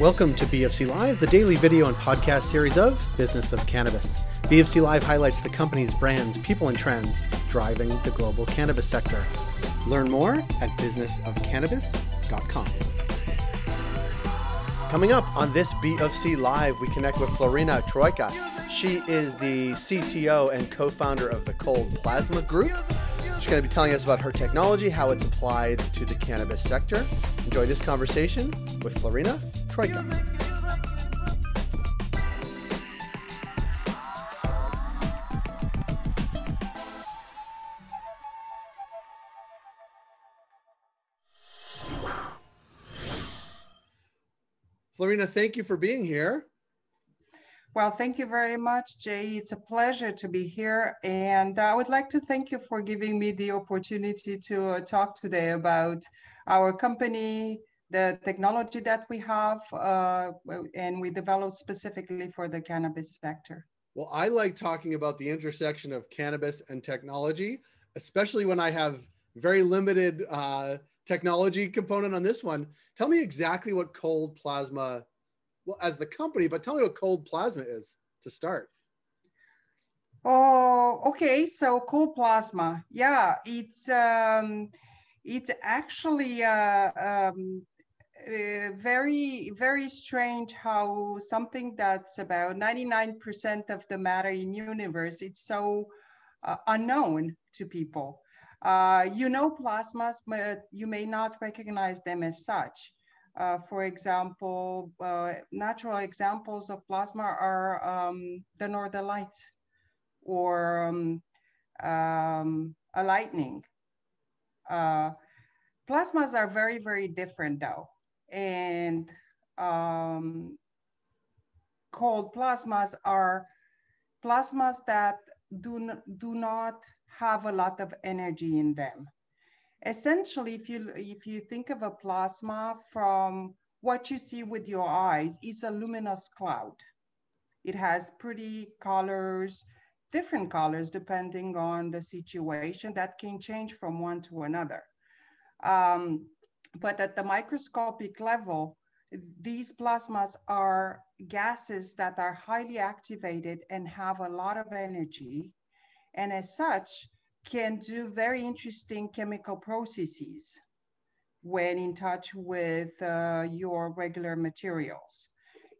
Welcome to BFC Live, the daily video and podcast series of Business of Cannabis. BFC Live highlights the company's brands, people, and trends driving the global cannabis sector. Learn more at businessofcannabis.com. Coming up on this BFC Live, we connect with Florina Truica. She is the CTO and co founder of the Cold Plasma Group. She's going to be telling us about her technology, how it's applied to the cannabis sector. Enjoy this conversation with Florina Truica. Florina, thank you for being here. Well, thank you very much, Jay. It's a pleasure to be here. And I would like to thank you for giving me the opportunity to uh, talk today about our company, the technology that we have, uh, and we developed specifically for the cannabis sector. Well, I like talking about the intersection of cannabis and technology, especially when I have very limited uh, technology component on this one. Tell me exactly what cold plasma well as the company, but tell me what cold plasma is to start. Oh, okay. So cold plasma, yeah, it's um, it's actually uh, um, uh, very very strange how something that's about 99% of the matter in universe it's so uh, unknown to people uh, you know plasmas but you may not recognize them as such uh, for example, uh, natural examples of plasma are um, the northern lights or um, um, a lightning. Plasmas are very, very different though. And um, cold plasmas are plasmas that do, do not have a lot of energy in them essentially, if you, if you think of a plasma from what you see with your eyes, it's a luminous cloud. It has pretty colors, different colors depending on the situation that can change from one to another. Um, but at the microscopic level, these plasmas are gases that are highly activated and have a lot of energy. And as such, can do very interesting chemical processes when in touch with uh, your regular materials.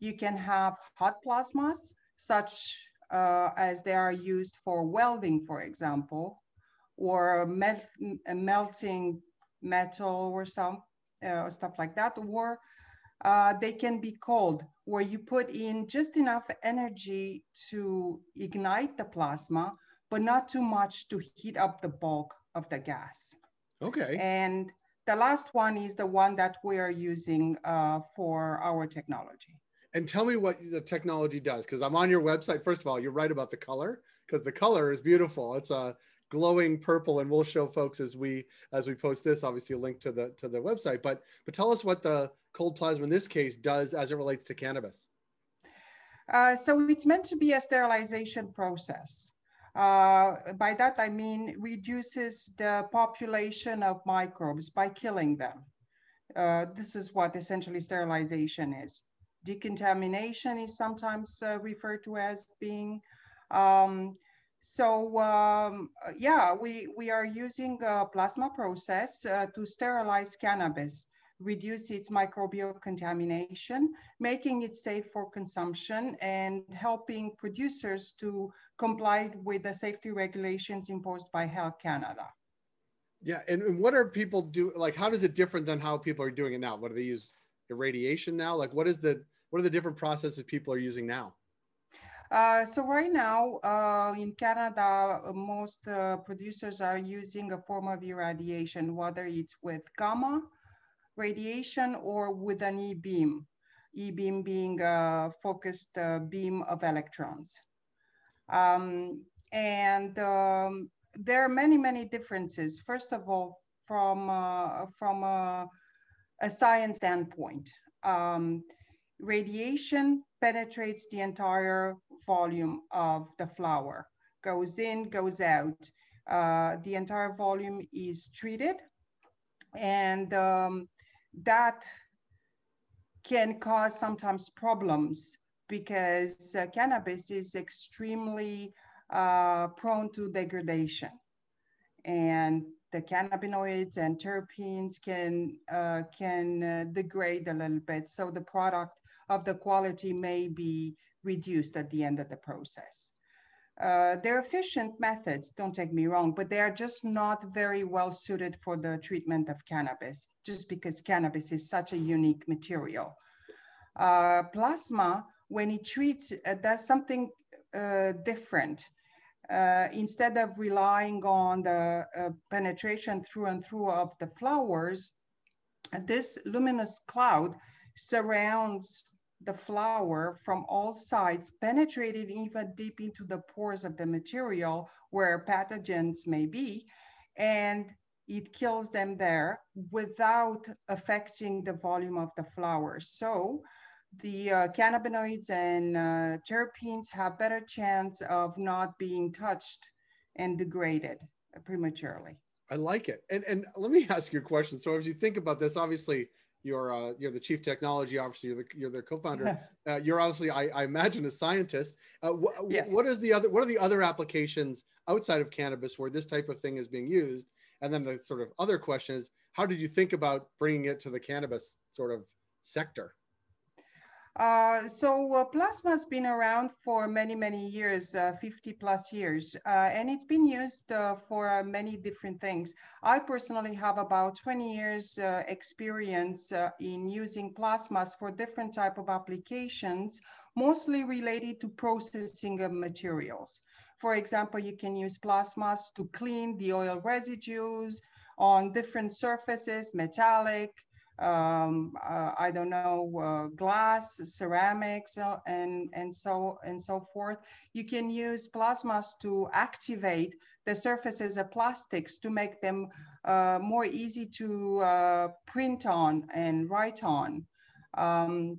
You can have hot plasmas, such uh, as they are used for welding, for example, or melt melting metal or some uh, stuff like that, or uh, they can be cold, where you put in just enough energy to ignite the plasma, but not too much to heat up the bulk of the gas. Okay. And the last one is the one that we are using uh, for our technology. And tell me what the technology does, because I'm on your website. First of all, you're right about the color, because the color is beautiful. It's a glowing purple, and we'll show folks as we as we post this, obviously a link to the to the website. But but tell us what the cold plasma in this case does as it relates to cannabis. Uh, so it's meant to be a sterilization process. Uh, by that, I mean reduces the population of microbes by killing them. Uh, this is what essentially sterilization is. Decontamination is sometimes uh, referred to as being. Um, so um, yeah, we, we are using a plasma process uh, to sterilize cannabis reduce its microbial contamination, making it safe for consumption and helping producers to comply with the safety regulations imposed by Health Canada. Yeah, and, and what are people do? Like, how does it different than how people are doing it now? What do they use? Irradiation now? Like, what is the what are the different processes people are using now? Uh, so right now uh, in Canada, most uh, producers are using a form of irradiation, whether it's with gamma radiation or with an E-beam, E-beam being a focused uh, beam of electrons. Um, and um, there are many, many differences. First of all, from, uh, from a, a, science standpoint, um, radiation penetrates the entire volume of the flower, goes in, goes out. Uh, the entire volume is treated and um, that can cause sometimes problems because uh, cannabis is extremely uh, prone to degradation. And the cannabinoids and terpenes can, uh, can uh, degrade a little bit. So the product of the quality may be reduced at the end of the process. Uh, they're efficient methods, don't take me wrong, but they are just not very well suited for the treatment of cannabis, just because cannabis is such a unique material. Uh, plasma, when it treats, uh, does something uh, different. Uh, instead of relying on the uh, penetration through and through of the flowers, this luminous cloud surrounds the flower from all sides, penetrated even deep into the pores of the material where pathogens may be, and it kills them there without affecting the volume of the flower. So the uh, cannabinoids and uh, terpenes have better chance of not being touched and degraded prematurely. I like it. And, and let me ask you a question. So as you think about this, obviously you're uh, you're the chief technology officer. You're the you're the co-founder. uh, you're obviously, I, I, imagine, a scientist. Uh, wh- yes. What is the other? What are the other applications outside of cannabis where this type of thing is being used? And then the sort of other question is, how did you think about bringing it to the cannabis sort of sector? Uh, so uh, plasma has been around for many, many years, uh, 50 plus years, uh, and it's been used uh, for many different things. I personally have about 20 years experience in using plasmas for different type of applications, mostly related to processing of materials. For example, you can use plasmas to clean the oil residues on different surfaces, metallic, um, uh, I don't know, uh, glass, ceramics, uh, and, and, so, and so forth. You can use plasmas to activate the surfaces of plastics to make them uh, more easy to uh, print on and write on. Um,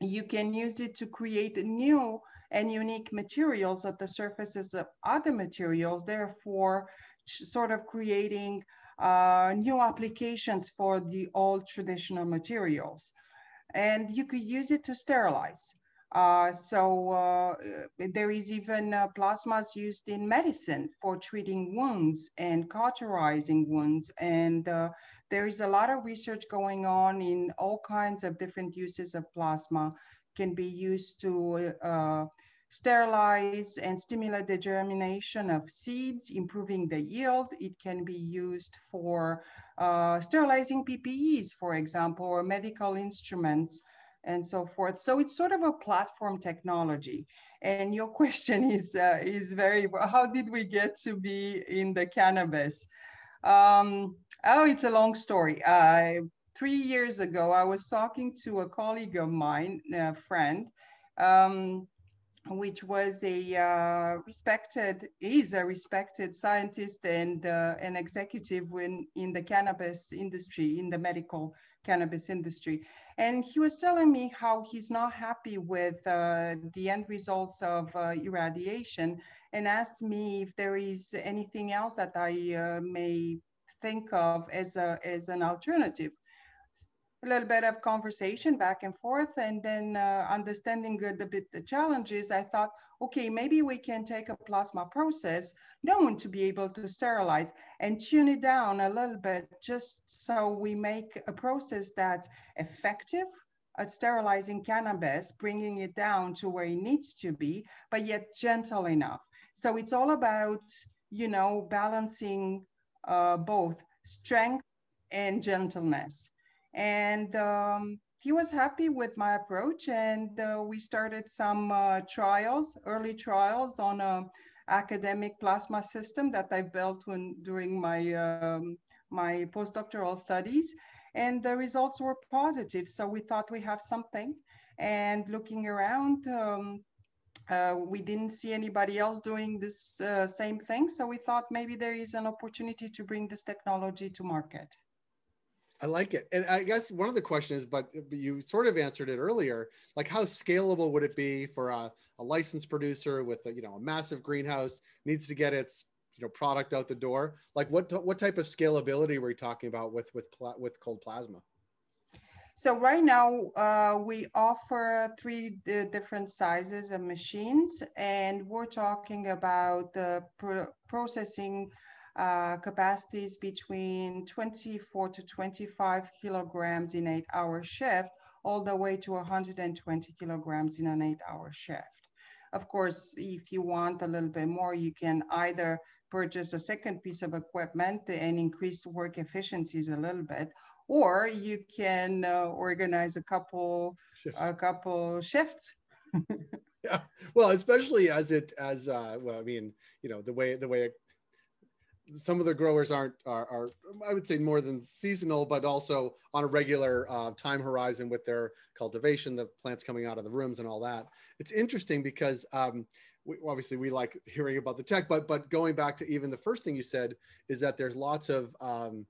you can use it to create new and unique materials at the surfaces of other materials, therefore sort of creating uh, new applications for the old traditional materials. And you could use it to sterilize. Uh, so uh, there is even uh, plasmas used in medicine for treating wounds and cauterizing wounds. And uh, there is a lot of research going on in all kinds of different uses of plasma can be used to uh, sterilize and stimulate the germination of seeds, improving the yield. It can be used for uh, sterilizing PPEs, for example, or medical instruments and so forth. So it's sort of a platform technology. And your question is, uh, is very, how did we get to be in the cannabis? Um, oh, it's a long story. Uh, three years ago, I was talking to a colleague of mine, a friend, um, which was a uh, respected, is a respected scientist and uh, an executive in, in the cannabis industry, in the medical cannabis industry. And he was telling me how he's not happy with uh, the end results of uh, irradiation and asked me if there is anything else that I uh, may think of as, a, as an alternative a little bit of conversation back and forth and then uh, understanding good a bit the challenges i thought okay maybe we can take a plasma process known to be able to sterilize and tune it down a little bit just so we make a process that's effective at sterilizing cannabis bringing it down to where it needs to be but yet gentle enough. So it's all about you know balancing uh, both strength and gentleness and um, he was happy with my approach and uh, we started some uh, trials, early trials on a academic plasma system that I built when, during my, um, my postdoctoral studies. And the results were positive. So we thought we have something. And looking around, um, uh, we didn't see anybody else doing this uh, same thing. So we thought maybe there is an opportunity to bring this technology to market. I like it. And I guess one of the questions, but you sort of answered it earlier, like how scalable would it be for a, a licensed producer with a, you know, a massive greenhouse needs to get its, you know, product out the door? Like what, what type of scalability were you talking about with, with, with cold plasma? So right now uh, we offer three different sizes of machines, and we're talking about the pro processing uh, capacities between 24 to 25 kilograms in eight hour shift, all the way to 120 kilograms in an eight hour shift. Of course, if you want a little bit more, you can either purchase a second piece of equipment and increase work efficiencies a little bit, or you can uh, organize a couple shifts. a couple shifts. yeah, well, especially as it as uh, well, I mean, you know, the way the way it, some of the growers aren't are, are, I would say more than seasonal, but also on a regular uh, time horizon with their cultivation, the plants coming out of the rooms and all that. It's interesting because um, we, obviously we like hearing about the tech, but but going back to even the first thing you said is that there's lots of um,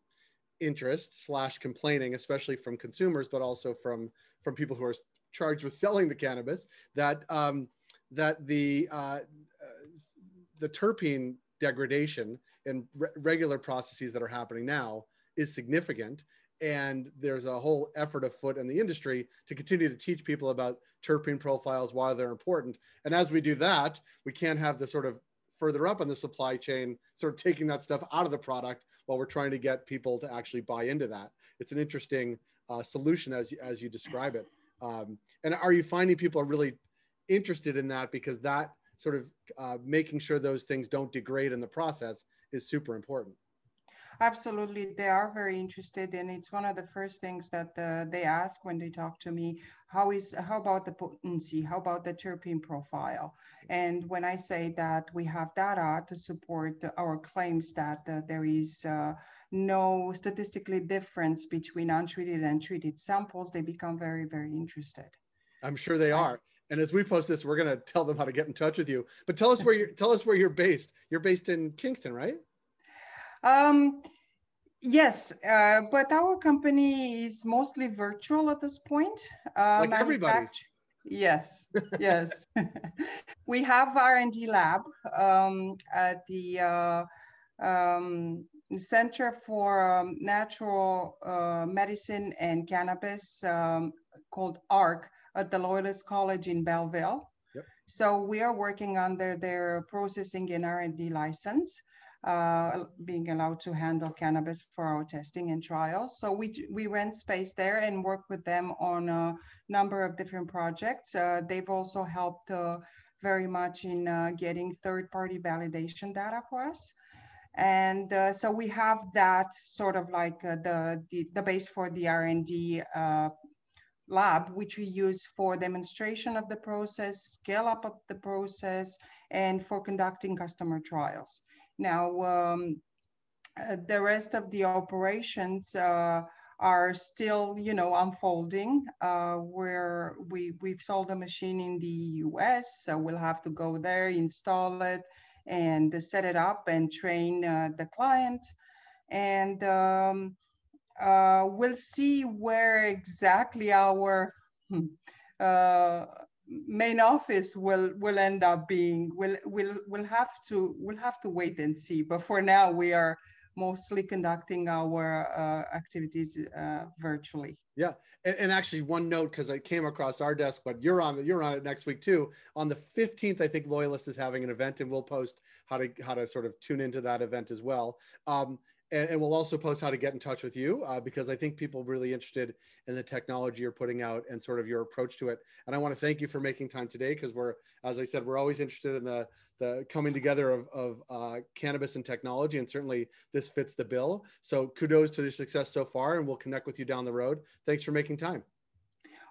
interest slash complaining, especially from consumers, but also from from people who are charged with selling the cannabis, that um, that the uh, the terpene degradation in re- regular processes that are happening now is significant. And there's a whole effort afoot in the industry to continue to teach people about terpene profiles, why they're important. And as we do that, we can't have the sort of further up in the supply chain, sort of taking that stuff out of the product while we're trying to get people to actually buy into that. It's an interesting uh, solution as, as you describe it. Um, and are you finding people are really interested in that because that sort of uh, making sure those things don't degrade in the process is super important? Absolutely, they are very interested, and it's one of the first things that uh, they ask when they talk to me. How is how about the potency? How about the terpene profile? And when I say that we have data to support our claims that uh, there is uh, no statistically difference between untreated and treated samples, they become very very interested. I'm sure they are. And as we post this, we're going to tell them how to get in touch with you. But tell us where you tell us where you're based. You're based in Kingston, right? Um, yes, uh, but our company is mostly virtual at this point. Uh, like everybody. Yes, yes. we have R&D lab um, at the uh, um, Center for um, Natural uh, Medicine and Cannabis um, called ARC at the Loyalist College in Belleville. Yep. So we are working under their processing and R&D license uh, being allowed to handle cannabis for our testing and trials. So we, we rent space there and work with them on a number of different projects. Uh, they've also helped uh, very much in uh, getting third-party validation data for us. And uh, so we have that sort of like uh, the, the, the, base for the R&D lab, which we use for demonstration of the process, scale up of the process, and for conducting customer trials. Now, um, uh, the rest of the operations uh, are still, you know, unfolding. Uh, where we we've sold a machine in the U.S., so we'll have to go there, install it, and set it up and train uh, the client, and um, uh, we'll see where exactly our hmm, uh, main office will will end up being. We'll we'll we'll have to we'll have to wait and see. But for now we are mostly conducting our uh, activities uh, virtually. Yeah. And, and actually one note because i came across our desk but you're on you're on it next week too. On the 15th i think loyalist is having an event and we'll post how to how to sort of tune into that event as well. Um, and, and, we'll also post how to get in touch with you uh, because I think people really interested in the technology you're putting out and sort of your approach to it. And I want to thank you for making time today because we're, as I said, we're always interested in the the coming together of, of uh, cannabis and technology, and certainly this fits the bill. So kudos to the success so far, and we'll connect with you down the road. Thanks for making time.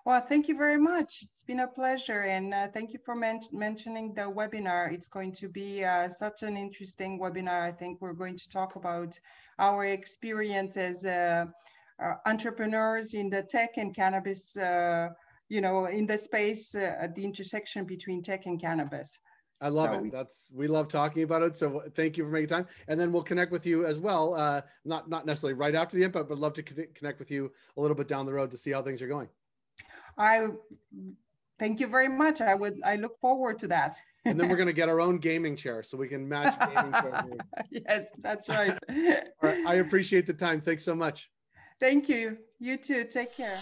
Well, thank you very much. It's been a pleasure. And uh, thank you for men mentioning the webinar. It's going to be uh, such an interesting webinar. I think we're going to talk about our experience as uh, uh entrepreneurs in the tech and cannabis, uh, you know, in the space uh, at the intersection between tech and cannabis. I love so, it. That's we love talking about it. So thank you for making time. And then we'll connect with you as well. Uh, not not necessarily right after the input, but love to connect with you a little bit down the road to see how things are going. I thank you very much. I would I look forward to that. and then we're going to get our own gaming chair so we can match gaming yes, that's right. right. I appreciate the time. Thanks so much. Thank you. You too. Take care.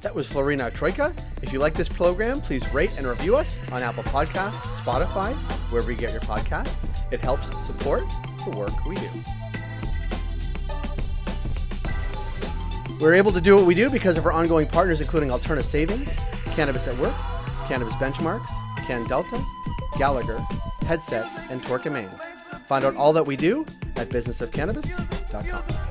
That was Florina Truica. If you like this program, please rate and review us on Apple Podcasts, Spotify, wherever you get your podcasts. It helps support the work we do. We're able to do what we do because of our ongoing partners, including Alterna Savings, Cannabis at Work, Cannabis Benchmarks, Can Delta, Gallagher, Headset, and Torkin Manes. Find out all that we do at businessofcannabis.com.